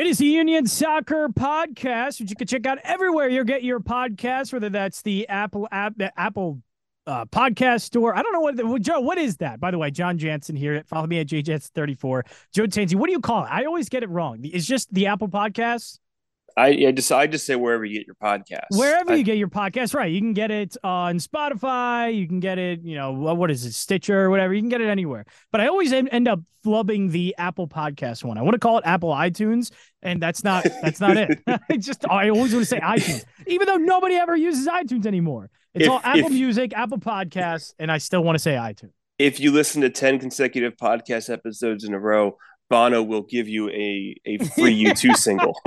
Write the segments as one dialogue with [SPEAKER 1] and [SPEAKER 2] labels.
[SPEAKER 1] It is the Union Soccer Podcast, which you can check out everywhere you get your podcast, whether that's the Apple app, the Apple uh, podcast store. I don't know what Joe. What is that? By the way, Jon Jansen here. Follow me at JJets34. Joe Tansey. What do you call it? I always get it wrong. It's just the Apple Podcast.
[SPEAKER 2] I, I just I just say wherever you get your podcast.
[SPEAKER 1] Wherever
[SPEAKER 2] I,
[SPEAKER 1] you get your podcast, right? You can get it on Spotify. You can get it, you know, what is it, Stitcher or whatever. You can get it anywhere. But I always end up flubbing the Apple Podcast one. I want to call it Apple iTunes, and that's not that's not it. I just I always want to say iTunes, even though nobody ever uses iTunes anymore. It's if, all Apple if, Music, Apple Podcasts, and I still want to say iTunes.
[SPEAKER 2] If you listen to ten consecutive podcast episodes in a row, Bono will give you a a free U2 single.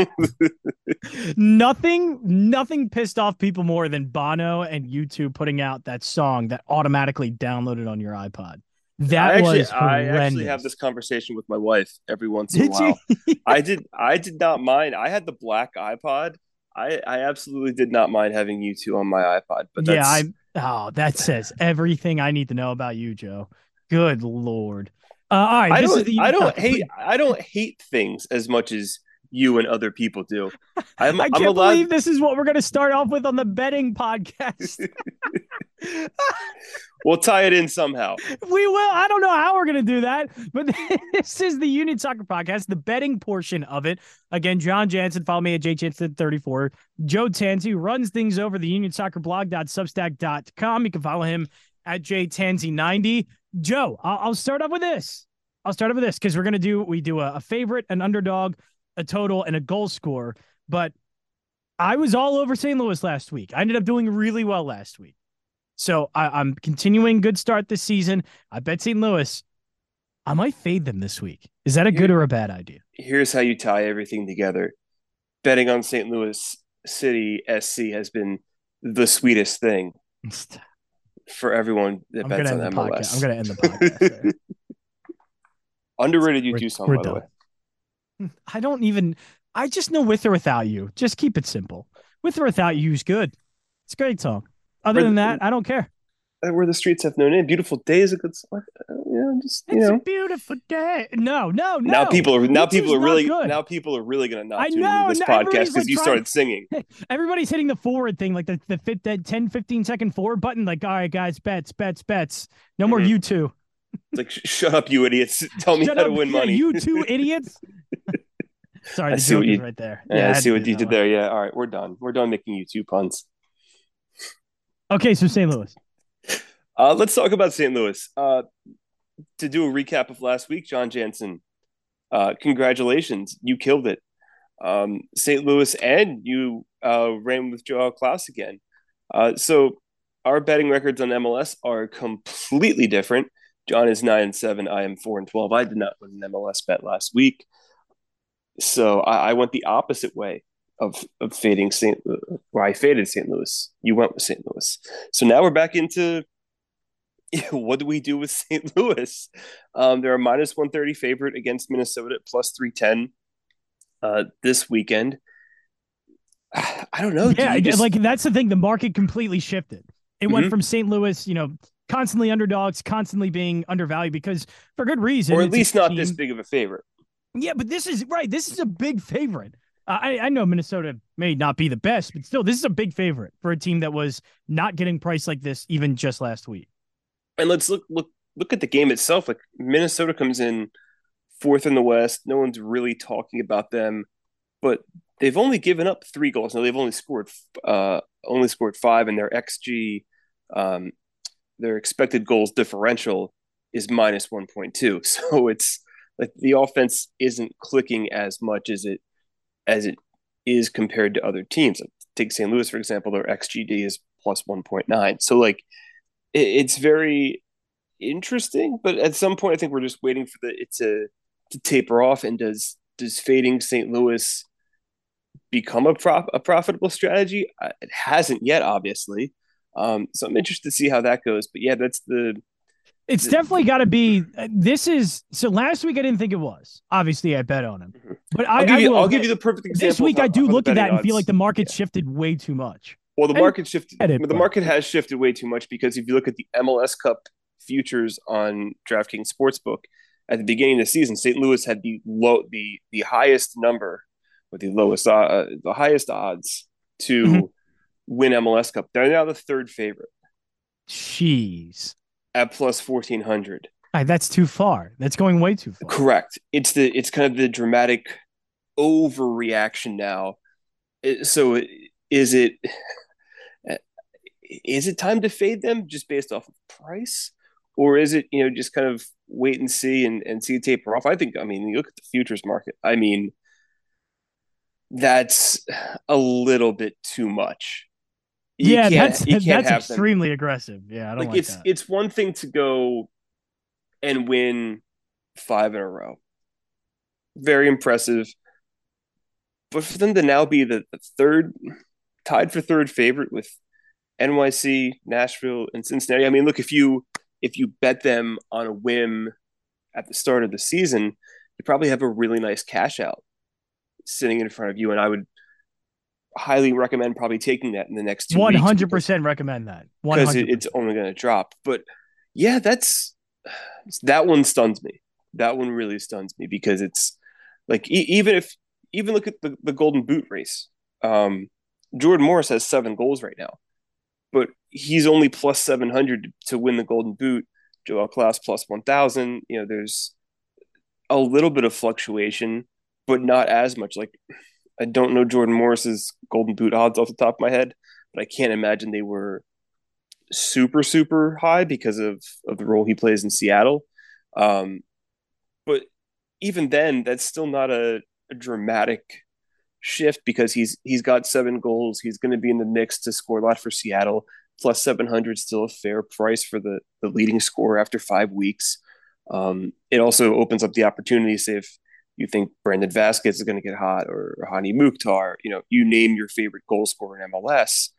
[SPEAKER 1] nothing nothing pissed off people more than Bono and U2 putting out that song that automatically downloaded on your iPod. That
[SPEAKER 2] I actually,
[SPEAKER 1] was
[SPEAKER 2] I actually have this conversation with my wife every once in a while. I did I did not mind. I had the black iPod. I I absolutely did not mind having U2 on my iPod. But yeah, I
[SPEAKER 1] oh that says everything I need to know about you, Joe. Good lord. Uh, all right,
[SPEAKER 2] I don't. The, I don't uh, hate. I don't hate things as much as you and other people do.
[SPEAKER 1] I'm, I can not believe this is what we're going to start off with on the betting podcast.
[SPEAKER 2] we'll tie it in somehow.
[SPEAKER 1] We will. I don't know how we're going to do that, but this is the Union Soccer Podcast, the betting portion of it. Again, Jon Jansen, follow me at jjansen34. Joe Tansey runs things over the Union Soccer blog.substack.com. You can follow him at jtansey90. Joe, I'll, I'll start off with this. I'll start off with this because we're gonna do we do a, a favorite, an underdog, a total, and a goal score. But I was all over St. Louis last week. I ended up doing really well last week. So I, am continuing good start this season. I bet St. Louis. I might fade them this week. Is that a good or a bad idea?
[SPEAKER 2] Here's how you tie everything together. Betting on St. Louis City SC has been the sweetest thing. For everyone that I'm bets on MLS.
[SPEAKER 1] Podcast. I'm going to end the podcast.
[SPEAKER 2] Underrated U2 song, by done. the way.
[SPEAKER 1] I don't even. I just know with or without you. Just keep it simple. With or without you is good. It's a great song. Other where than that, I don't care.
[SPEAKER 2] Where the streets have no name. Beautiful day is a good song. Uh, yeah, just you
[SPEAKER 1] it's
[SPEAKER 2] know.
[SPEAKER 1] a beautiful day. No, no, no.
[SPEAKER 2] Now people are now people are really good. now people are really gonna not I know, this podcast because like you started singing.
[SPEAKER 1] Everybody's hitting the forward thing, like the the fit that 10, 15 second forward button. Like, all right, guys, bets, bets, bets. No mm-hmm. more you two.
[SPEAKER 2] It's like, shut up, you idiots! Tell me Shut how up, to win
[SPEAKER 1] yeah,
[SPEAKER 2] money.
[SPEAKER 1] You two idiots. Sorry,
[SPEAKER 2] I see what you
[SPEAKER 1] right there.
[SPEAKER 2] Yeah, yeah I, see what you did there. Yeah, all right, we're done. We're done making you two puns.
[SPEAKER 1] Okay, so St. Louis.
[SPEAKER 2] Uh, let's talk about St. Louis. Uh, to do a recap of last week, Jon Jansen, uh, congratulations, you killed it. Um, St. Louis and you uh, ran with João Klauss again. Uh, so our betting records on MLS are completely different. Jon is nine and seven. I am four and twelve. I did not win an MLS bet last week, so I, I went the opposite way of of fading St. Where I faded St. Louis. You went with St. Louis. So now we're back into what do we do with St. Louis? Um, they're a minus one thirty favorite against Minnesota at plus three ten uh, this weekend. I don't know.
[SPEAKER 1] Yeah, just... like that's the thing. The market completely shifted. It mm-hmm. went from St. Louis, you know, constantly underdogs, constantly being undervalued because for good reason.
[SPEAKER 2] Or at least not team. this big of a favorite.
[SPEAKER 1] Yeah, but this is right. This is a big favorite. Uh, I, I know Minnesota may not be the best, but still, this is a big favorite for a team that was not getting priced like this even just last week.
[SPEAKER 2] And let's look look look at the game itself. Like Minnesota comes in fourth in the West. No one's really talking about them, but they've only given up three goals. Now they've only scored uh, only scored five, and their xG um, their expected goals differential is minus 1.2 so it's like the offense isn't clicking as much as it as it is compared to other teams like take st louis for example their xgd is plus 1.9 so like it's very interesting but at some point i think we're just waiting for the it to to taper off and does does fading st louis become a prop a profitable strategy uh, it hasn't yet obviously um, so I'm interested to see how that goes. But yeah, that's the.
[SPEAKER 1] It's the, definitely got to be. This is so. Last week I didn't think it was. Obviously, I bet on him, mm-hmm. but I,
[SPEAKER 2] will give, you,
[SPEAKER 1] I'll
[SPEAKER 2] give you the perfect example.
[SPEAKER 1] This week I do look at that odds. and feel like the market yeah. shifted way too much.
[SPEAKER 2] Well, the market shifted. It, the market has shifted way too much because if you look at the MLS Cup futures on DraftKings Sportsbook at the beginning of the season, St. Louis had the low, the the highest number with the lowest, uh, the highest odds to mm-hmm. win MLS Cup. They're now the third favorite.
[SPEAKER 1] Jeez.
[SPEAKER 2] At plus fourteen hundred.
[SPEAKER 1] Right, that's too far. That's going way too far.
[SPEAKER 2] Correct. It's the it's kind of the dramatic overreaction now. So is it is it time to fade them just based off of price? Or is it, you know, just kind of wait and see and, and see it taper off? I think, I mean, you look at the futures market. I mean, that's a little bit too much.
[SPEAKER 1] You yeah, that's that's extremely them. aggressive. Yeah, I don't like, like
[SPEAKER 2] it's
[SPEAKER 1] that.
[SPEAKER 2] it's one thing to go and win five in a row. Very impressive. But for them to now be the, the third tied for third favorite with NYC, Nashville, and Cincinnati. I mean, look if you if you bet them on a whim at the start of the season, you probably have a really nice cash out sitting in front of you, and I would highly recommend probably taking that in the next two.
[SPEAKER 1] One hundred percent recommend that
[SPEAKER 2] because it's only going to drop. But yeah, that's that one stuns me. That one really stuns me because it's like e- even if even look at the, the Golden Boot race. Um, Jordan Morris has seven goals right now, but he's only plus 700 to win the Golden Boot. João Klauss plus 1,000. You know, there's a little bit of fluctuation, but not as much. Like, I don't know Jordan Morris's Golden Boot odds off the top of my head, but I can't imagine they were super, super high because of, of the role he plays in Seattle. Um, but even then, that's still not a, a dramatic shift because he's he's got seven goals. He's going to be in the mix to score a lot for Seattle. Plus seven hundred still a fair price for the the leading scorer after five weeks. Um, it also opens up the opportunity. Say if you think Brandon Vazquez is going to get hot or, Hany Mukhtar, you know, you name your favorite goal scorer in MLS.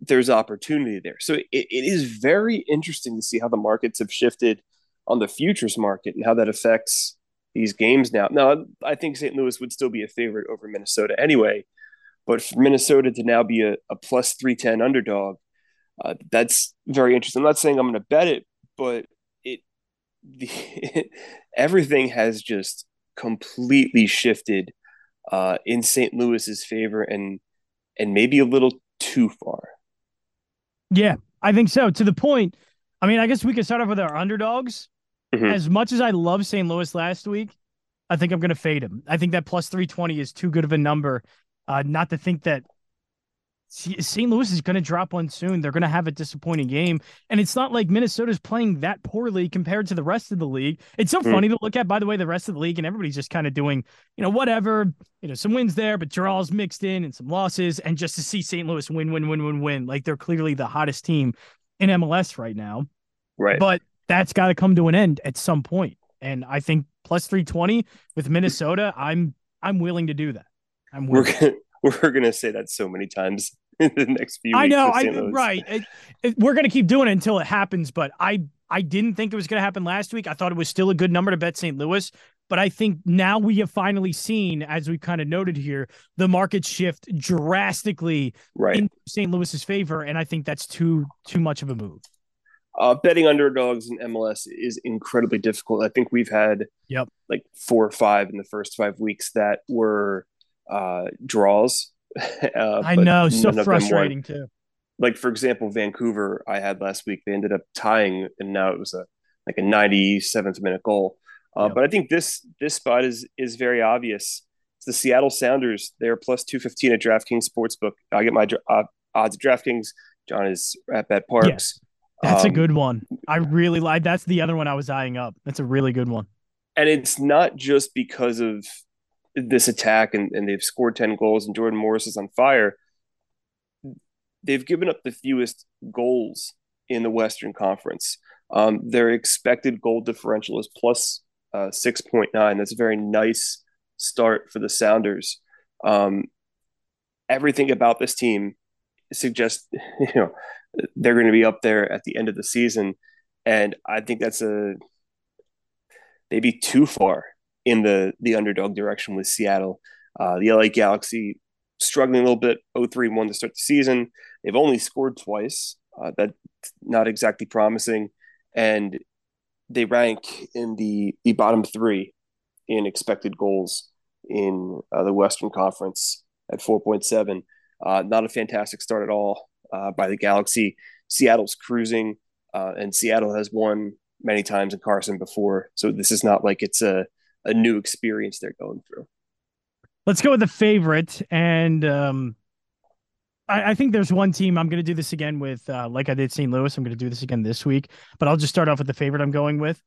[SPEAKER 2] There's opportunity there. So it, it is very interesting to see how the markets have shifted on the futures market and how that affects these games now. Now, I think St. Louis would still be a favorite over Minnesota anyway, but for Minnesota to now be a, a plus 310 underdog, uh, that's very interesting. I'm not saying I'm going to bet it, but it the, everything has just completely shifted uh, in St. Louis's favor and and maybe a little too far.
[SPEAKER 1] Yeah, I think so. To the point, I mean, I guess we could start off with our underdogs. Mm-hmm. As much as I love St. Louis last week, I think I'm going to fade him. I think that plus 320 is too good of a number. Uh, not to think that St. Louis is going to drop one soon. They're going to have a disappointing game. And it's not like Minnesota's playing that poorly compared to the rest of the league. It's so mm. funny to look at, by the way, the rest of the league, and everybody's just kind of doing, you know, whatever, you know, some wins there, but draws mixed in and some losses. And just to see St. Louis win, win, win, win, win, like they're clearly the hottest team in MLS right now.
[SPEAKER 2] Right.
[SPEAKER 1] But that's got to come to an end at some point. And I think plus 320 with Minnesota, I'm I'm willing to do that. I'm
[SPEAKER 2] willing. We're gonna, we're gonna say that so many times in the next few. I
[SPEAKER 1] know, I right. It, it, we're gonna keep doing it until it happens. But I I didn't think it was gonna happen last week. I thought it was still a good number to bet St. Louis. But I think now we have finally seen, as we kind of noted here, the market shift drastically
[SPEAKER 2] right. in
[SPEAKER 1] St. Louis's favor, and I think that's too too much of a move.
[SPEAKER 2] Uh, betting underdogs in MLS is incredibly difficult. I think we've had
[SPEAKER 1] yep.
[SPEAKER 2] like four or five in the first five weeks that were uh, draws.
[SPEAKER 1] uh, I know, so frustrating too.
[SPEAKER 2] Like for example, Vancouver, I had last week. They ended up tying, and now it was a like a 97th minute goal. Uh, yep. But I think this this spot is is very obvious. It's the Seattle Sounders. They're plus 215 at DraftKings Sportsbook. I get my uh, odds at DraftKings. Jon is at BetParx. Yes.
[SPEAKER 1] That's um, a good one. I really like. That's the other one I was eyeing up. That's a really good one.
[SPEAKER 2] And it's not just because of this attack and, and they've scored 10 goals and Jordan Morris is on fire. They've given up the fewest goals in the Western Conference. Um, their expected goal differential is plus, uh, 6.9. That's a very nice start for the Sounders. Um, everything about this team suggests, you know, they're going to be up there at the end of the season. And I think that's a maybe too far in the the underdog direction with Seattle. Uh, the LA Galaxy struggling a little bit, 0-3 1 to start the season. They've only scored twice. Uh, that's not exactly promising. And they rank in the, the bottom three in expected goals in uh, the Western Conference at 4.7. Uh, not a fantastic start at all uh, by the Galaxy. Seattle's cruising, uh, and Seattle has won many times in Carson before, so this is not like it's a a new experience they're going through.
[SPEAKER 1] Let's go with the favorite, and um, I, I, think there's one team I'm going to do this again with, uh, like I did St. Louis. I'm going to do this again this week, but I'll just start off with the favorite I'm going with.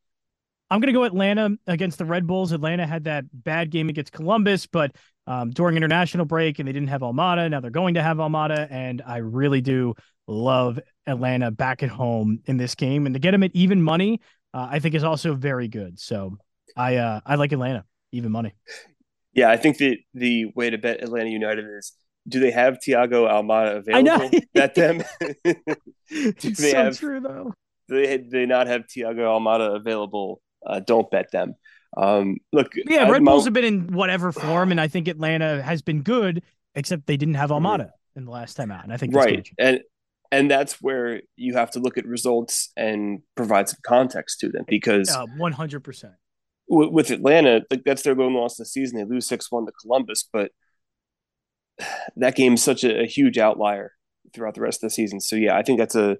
[SPEAKER 1] I'm going to go Atlanta against the Red Bulls. Atlanta had that bad game against Columbus, but um, during international break, and they didn't have Almada. Now they're going to have Almada, and I really do love Atlanta back at home in this game. And to get them at even money, uh, I think is also very good. So I uh, I like Atlanta even money.
[SPEAKER 2] Yeah, I think the the way to bet Atlanta United is do they have Thiago Almada available? I know. bet them.
[SPEAKER 1] do they so have, true though.
[SPEAKER 2] Do they, do they not have Thiago Almada available uh, don't bet them. Um, look,
[SPEAKER 1] yeah, Red Bulls have been in whatever form, and I think Atlanta has been good, except they didn't have. Almada in the last time out, and I think
[SPEAKER 2] right, and and that's where you have to look at results and provide some context to them because
[SPEAKER 1] one hundred percent
[SPEAKER 2] with Atlanta, like that's their lone loss of the season. They lose six one to Columbus, but that game is such a, a huge outlier throughout the rest of the season. So yeah, I think that's a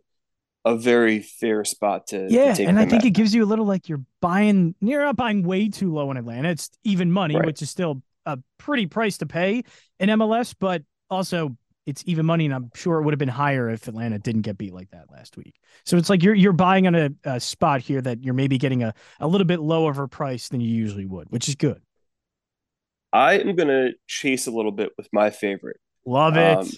[SPEAKER 2] a very fair spot to
[SPEAKER 1] yeah,
[SPEAKER 2] to
[SPEAKER 1] and I think
[SPEAKER 2] at.
[SPEAKER 1] it gives you a little like you're buying you're not buying way too low in Atlanta. It's even money, right. which is still a pretty price to pay in MLS, but also it's even money, and I'm sure it would have been higher if Atlanta didn't get beat like that last week. So it's like you're you're buying on a, a spot here that you're maybe getting a, a little bit lower of a price than you usually would, which is good.
[SPEAKER 2] I am gonna chase a little bit with my favorite.
[SPEAKER 1] Love it. Um,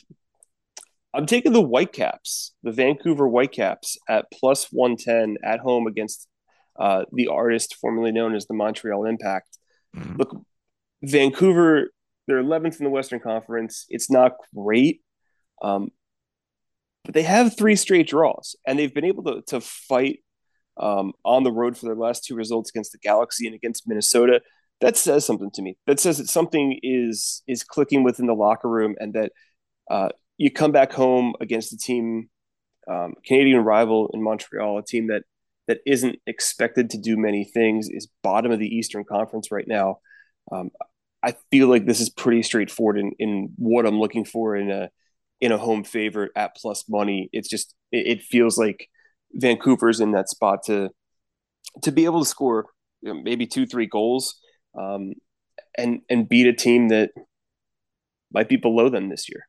[SPEAKER 2] I'm taking the Whitecaps, the Vancouver Whitecaps at plus 110 at home against uh, the artist formerly known as the Montreal Impact. Mm-hmm. Look, Vancouver, they're 11th in the Western Conference. It's not great, um, but they have three straight draws, and they've been able to, to fight um, on the road for their last two results against the Galaxy and against Minnesota. That says something to me. That says that something is is clicking within the locker room, and that uh, you come back home against a team, um, Canadian rival in Montreal, a team that that isn't expected to do many things, is bottom of the Eastern Conference right now. Um, I feel like this is pretty straightforward in, in what I'm looking for in a in a home favorite at plus money. It's just it, it feels like Vancouver's in that spot to to be able to score you know, maybe two three goals um, and and beat a team that might be below them this year.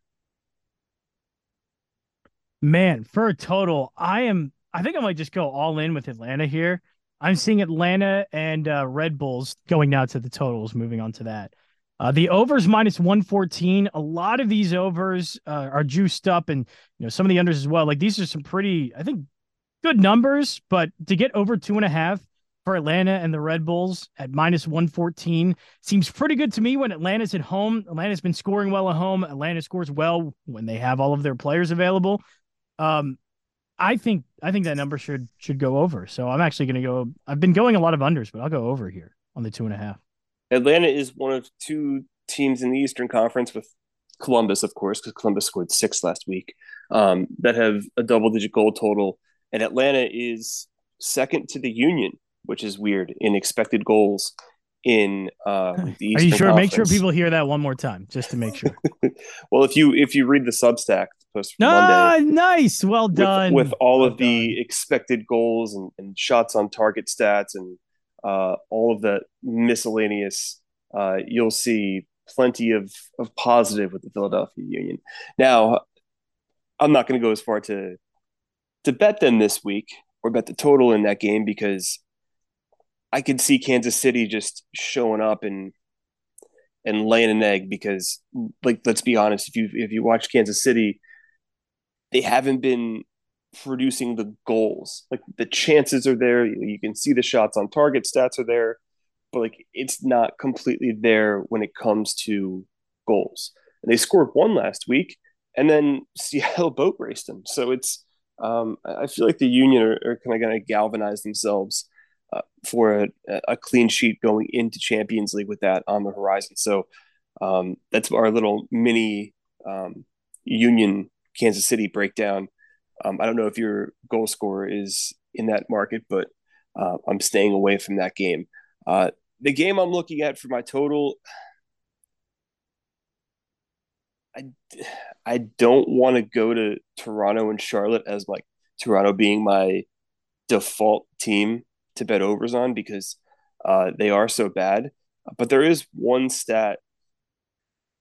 [SPEAKER 1] Man, for a total, I am. I think I might just go all in with Atlanta here. I'm seeing Atlanta and uh, Red Bulls going now to the totals. Moving on to that, uh, the overs minus 114. A lot of these overs uh, are juiced up, and you know some of the unders as well. Like these are some pretty, I think, good numbers. But to get over two and a half for Atlanta and the Red Bulls at minus 114 seems pretty good to me when Atlanta's at home. Atlanta's been scoring well at home. Atlanta scores well when they have all of their players available. Um, I think I think that number should should go over. So I'm actually going to go. I've been going a lot of unders, but I'll go over here on the two and a half.
[SPEAKER 2] Atlanta is one of two teams in the Eastern Conference with Columbus, of course, because Columbus scored six last week, um, that have a double digit goal total. And Atlanta is second to the Union, which is weird in expected goals in uh, the Eastern Are you
[SPEAKER 1] sure?
[SPEAKER 2] Conference.
[SPEAKER 1] Make sure people hear that one more time, just to make sure.
[SPEAKER 2] well, if you if you read the Substack post
[SPEAKER 1] ah, Monday, nice, well done.
[SPEAKER 2] With, with all
[SPEAKER 1] well
[SPEAKER 2] of the expected goals and, and, shots on target stats and uh, all of the miscellaneous, uh, you'll see plenty of of positive with the Philadelphia Union. Now, I'm not going to go as far to to bet them this week or bet the total in that game because I could see Kansas City just showing up and and laying an egg because like let's be honest if you if you watch Kansas City they haven't been producing the goals. Like the chances are there. You can see the shots on target stats are there but like it's not completely there when it comes to goals. And they scored one last week and then Seattle boat raced them. So it's um, I feel like the Union are, are kind of going to galvanize themselves uh, for a, a, clean sheet going into Champions League with that on the horizon. So um, that's our little mini um, Union Kansas City breakdown. Um, I don't know if your goal scorer is in that market, but uh, I'm staying away from that game. Uh, the game I'm looking at for my total, I, I don't want to go to Toronto and Charlotte as like Toronto being my default team to bet overs on because uh, they are so bad. But there is one stat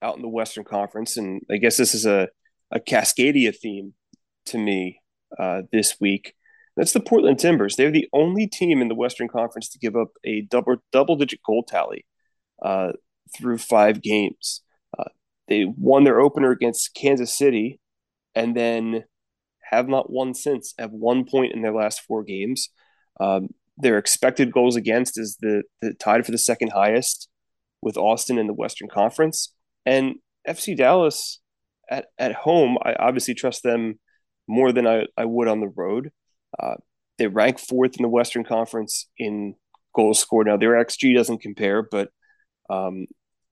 [SPEAKER 2] out in the Western Conference, and I guess this is a, a Cascadia theme to me uh, this week. That's the Portland Timbers. They're the only team in the Western Conference to give up a double double digit goal tally uh, through five games. Uh, they won their opener against Kansas City, and then have not won since. Have one point in their last four games. Um, their expected goals against is the, the tied for the second highest with Austin in the Western Conference. And FC Dallas at, at home, I obviously trust them more than I, I would on the road. Uh, they rank fourth in the Western Conference in goals scored. Now, their XG doesn't compare, but um,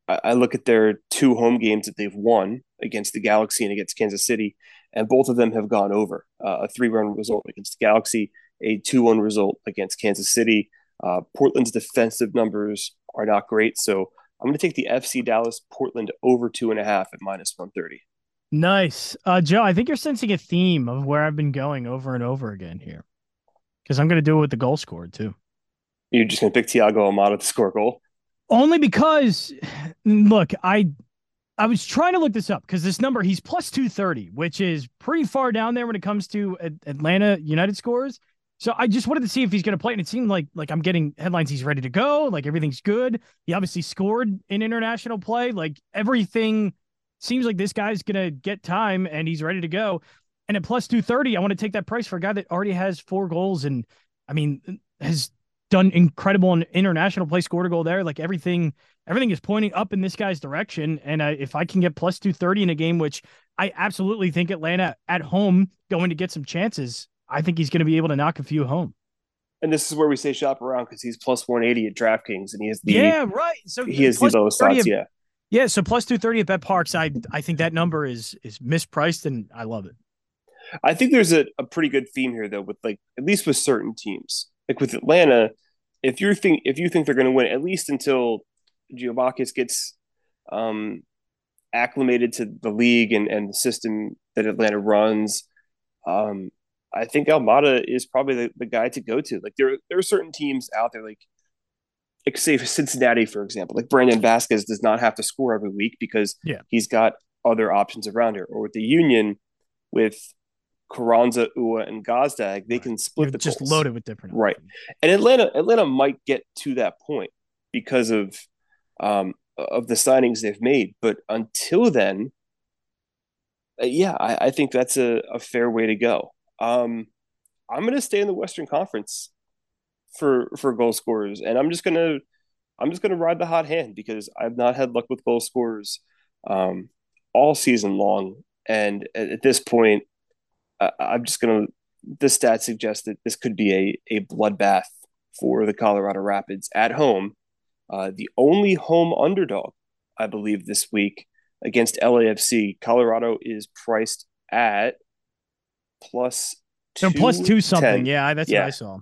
[SPEAKER 2] I, I look at their two home games that they've won against the Galaxy and against Kansas City, and both of them have gone over uh, a three run result against the Galaxy, a 2 1 result against Kansas City. Uh, Portland's defensive numbers are not great. So I'm going to take the FC Dallas Portland over two and a half at minus 130.
[SPEAKER 1] Nice. Uh, Joe, I think you're sensing a theme of where I've been going over and over again here because I'm going to do it with the goal scored too.
[SPEAKER 2] You're just going to pick Thiago Almada to score a goal?
[SPEAKER 1] Only because, look, I I was trying to look this up because this number he's plus 230, which is pretty far down there when it comes to Atlanta United scores. So I just wanted to see if he's going to play, and it seemed like like I'm getting headlines. He's ready to go. Like everything's good. He obviously scored in international play. Like everything seems like this guy's going to get time, and he's ready to go. And at plus two thirty, I want to take that price for a guy that already has four goals, and I mean has done incredible in international play. Scored a goal there. Like everything, everything is pointing up in this guy's direction. And uh, if I can get plus two thirty in a game, which I absolutely think Atlanta at home going to get some chances I think he's going to be able to knock a few home.
[SPEAKER 2] And this is where we say shop around because he's plus 180 at DraftKings and he has the
[SPEAKER 1] yeah right. So
[SPEAKER 2] he has the lowest odds.
[SPEAKER 1] Yeah, yeah. So plus 230 at BetParx. I I think that number is is mispriced and I love it.
[SPEAKER 2] I think there's a, a pretty good theme here though, with like at least with certain teams, like with Atlanta. If you think if you think they're going to win, at least until Giakoumakis gets um, acclimated to the league and, and the system that Atlanta runs, um, I think Almada is probably the, the guy to go to. Like there, there are certain teams out there, like say Cincinnati, for example. Like Brandon Vazquez does not have to score every week because
[SPEAKER 1] yeah.
[SPEAKER 2] he's got other options around here. Or with the Union, with Carranza, Uhre, and Gazdag, they right. can split You're the
[SPEAKER 1] just
[SPEAKER 2] goals.
[SPEAKER 1] loaded with different.
[SPEAKER 2] Right, options. and Atlanta, Atlanta might get to that point because of um, of the signings they've made. But until then, uh, yeah, I, I, think that's a, a fair way to go. Um, I'm going to stay in the Western Conference for for goal scorers, and I'm just going to I'm just going to ride the hot hand because I've not had luck with goal scorers um, all season long, and at, at this point, I, I'm just going to. The stats suggest that this could be a a bloodbath for the Colorado Rapids at home. Uh, the only home underdog, I believe, this week against LAFC. Colorado is priced at plus
[SPEAKER 1] so plus two something. Yeah, that's yeah. what I saw.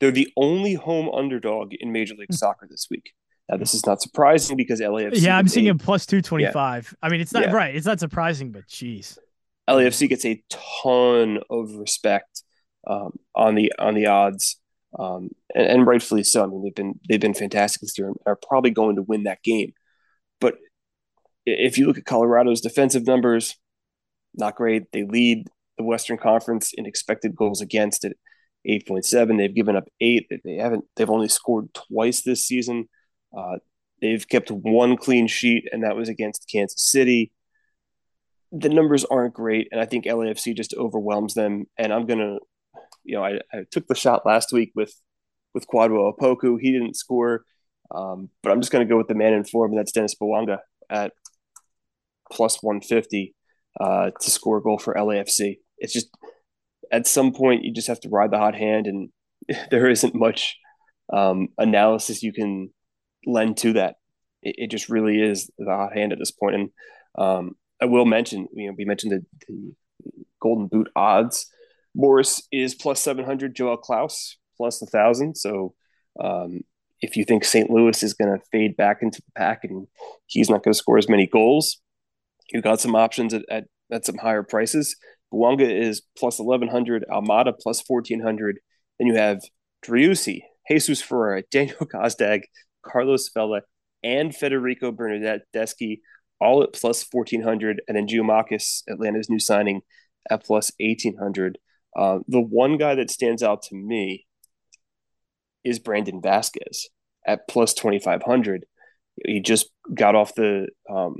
[SPEAKER 2] They're the only home underdog in Major League Soccer this week. Now, this is not surprising because LAFC.
[SPEAKER 1] Yeah, I'm seeing a plus 225. Yeah. I mean, it's not yeah. right. It's not surprising, but geez.
[SPEAKER 2] LAFC gets a ton of respect um, on the on the odds, um, and, and, rightfully so. I mean, they've been they've been fantastic this year and are probably going to win that game. But if you look at Colorado's defensive numbers, not great. They lead the Western Conference in expected goals against at 8.7. They've given up eight. They haven't. They've only scored twice this season. Uh, they've kept one clean sheet, and that was against Kansas City. The numbers aren't great, and I think LAFC just overwhelms them. And I'm gonna, you know, I, I took the shot last week with with Kwadwo Opoku. He didn't score, um, but I'm just gonna go with the man in form, and that's Denis Bouanga at plus 150 uh, to score a goal for LAFC it's just at some point you just have to ride the hot hand, and there isn't much um, analysis you can lend to that. It, it, just really is the hot hand at this point. And um, I will mention, you know, we mentioned the, the Golden Boot odds. Morris is plus seven hundred. João Klauss plus a thousand. So um, if you think St. Louis is going to fade back into the pack and he's not going to score as many goals, you've got some options at, at, at some higher prices. Bouanga is plus 1100, Almada plus 1400. Then you have Driussi, Jesus Ferreira, Daniel Gazdag, Carlos Vela, and Federico Bernardeschi, all at plus 1400. And then Giakoumakis, Atlanta's new signing, at plus 1800. Uh, the one guy that stands out to me is Brandon Vazquez at plus 2500. He just got off the um,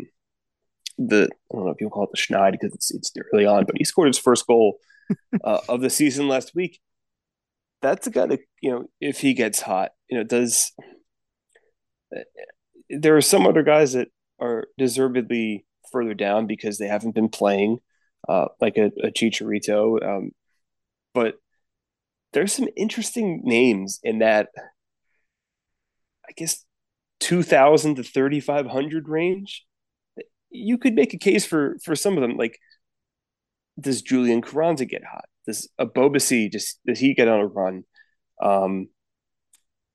[SPEAKER 2] the I don't know if you call it the schneid because it's it's early on, but he scored his first goal uh, of the season last week. That's a guy that you know if he gets hot, you know does. There are some other guys that are deservedly further down because they haven't been playing, uh, like a, a Chicharito. Um, but there's some interesting names in that. I guess 2000 to 3500 range you could make a case for for some of them like does Julian Carranza get hot? Does Ebobisse just does he get on a run? Um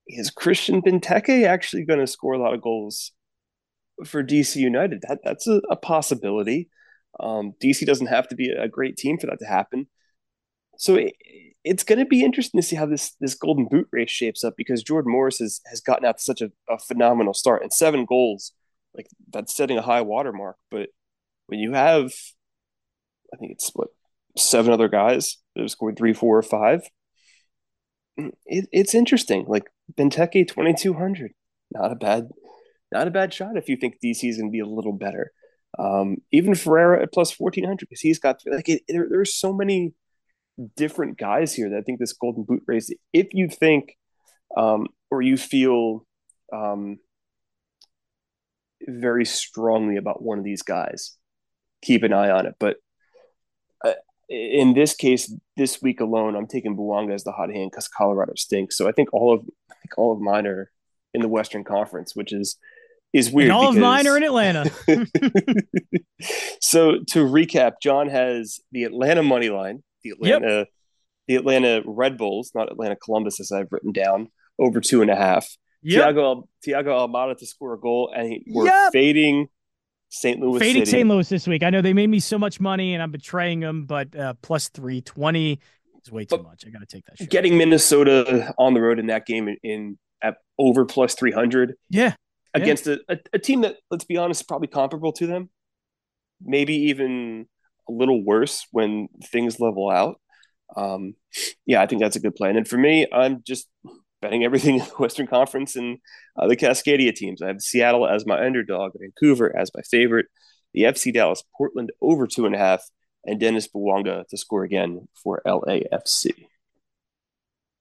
[SPEAKER 2] is Christian Benteke actually going to score a lot of goals for DC United? That that's a, a possibility. Um DC doesn't have to be a great team for that to happen. So it, it's going to be interesting to see how this this golden boot race shapes up because Jordan Morris has has gotten out to such a, a phenomenal start and seven goals, like that's setting a high watermark. But when you have, I think it's what seven other guys that have scored three, four, or five. It, it's interesting. Like Benteke twenty two hundred, not a bad, not a bad shot if you think DC is going to be a little better. Um, even Ferreira at plus fourteen hundred because he's got like it, there, there's so many different guys here that I think this Golden Boot race, if you think um, or you feel um, very strongly about one of these guys, keep an eye on it. But uh, in this case, this week alone, I'm taking Bouanga as the hot hand because Colorado stinks. So I think all of I think all of mine are in the Western Conference, which is is weird.
[SPEAKER 1] And all
[SPEAKER 2] because...
[SPEAKER 1] of mine are in Atlanta.
[SPEAKER 2] so to recap, Jon has the Atlanta money line the Atlanta yep. the Atlanta Red Bulls, not Atlanta Columbus, as I've written down, over two and a half. Yep. Thiago Thiago Almada to score a goal, and he, we're yep. fading St. Louis.
[SPEAKER 1] Fading St. Louis this week. I know they made me so much money, and I'm betraying them, but uh, plus three twenty is way too but much. I got to take that. Shot.
[SPEAKER 2] Getting Minnesota on the road in that game in, in at over plus three hundred.
[SPEAKER 1] Yeah.
[SPEAKER 2] Against yeah. A, a, a team that, let's be honest, is probably comparable to them, maybe even a little worse when things level out. Um, yeah, I think that's a good plan. And for me, I'm just betting everything in the Western Conference and uh, the Cascadia teams. I have Seattle as my underdog, Vancouver as my favorite, the FC Dallas, Portland over two and a half, and Denis Bouanga to score again for LAFC.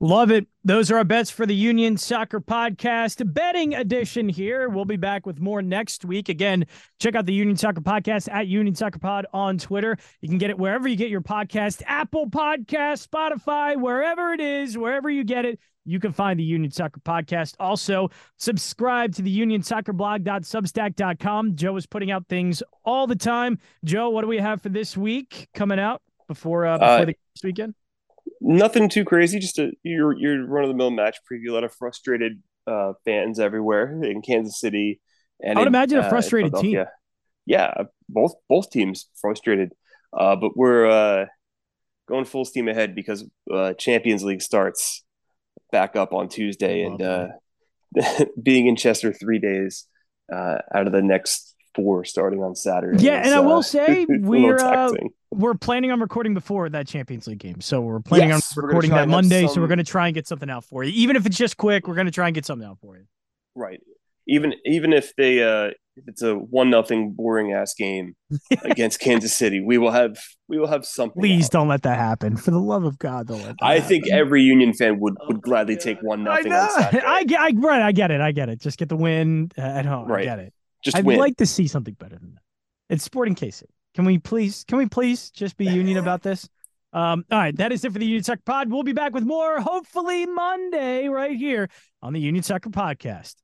[SPEAKER 1] Love it. Those are our bets for the Union Soccer Podcast betting edition here. We'll be back with more next week. Again, check out the Union Soccer Podcast at Union Soccer Pod on Twitter. You can get it wherever you get your podcast Apple Podcast, Spotify, wherever it is, wherever you get it. You can find the Union Soccer Podcast. Also, subscribe to the Union Soccer blog.substack.com. Joe is putting out things all the time. Joe, what do we have for this week coming out before, uh, before uh, the weekend?
[SPEAKER 2] Nothing too crazy. Just a your your run of the mill match preview. A lot of frustrated uh, fans everywhere in Kansas City.
[SPEAKER 1] And I would in, imagine a uh, frustrated uh, team.
[SPEAKER 2] Yeah, both both teams frustrated. Uh, but we're uh, going full steam ahead because uh, Champions League starts back up on Tuesday, and uh, being in Chester three days uh, out of the next four starting on Saturday.
[SPEAKER 1] Yeah, and I will uh, say we're uh, we're planning on recording before that Champions League game, so we're planning yes, on recording that Monday. Some... So we're going to try and get something out for you, even if it's just quick. We're going to try and get something out for you.
[SPEAKER 2] Right. Even even if they uh if it's a one nothing boring ass game against Kansas City, we will have we will have something.
[SPEAKER 1] Please
[SPEAKER 2] out.
[SPEAKER 1] don't let that happen. For the love of God, don't let.
[SPEAKER 2] I
[SPEAKER 1] happen.
[SPEAKER 2] think every Union fan would would oh gladly take one nothing. I,
[SPEAKER 1] I, I right. I get it. I get it. Just get the win uh, at home. Right. I get it.
[SPEAKER 2] Just
[SPEAKER 1] I'd
[SPEAKER 2] win.
[SPEAKER 1] like to see something better than that. It's Sporting KC. Can we please? Can we please just be union about this? Um, all right, that is it for the Union Soccer Pod. We'll be back with more, hopefully Monday, right here on the Union Soccer Podcast.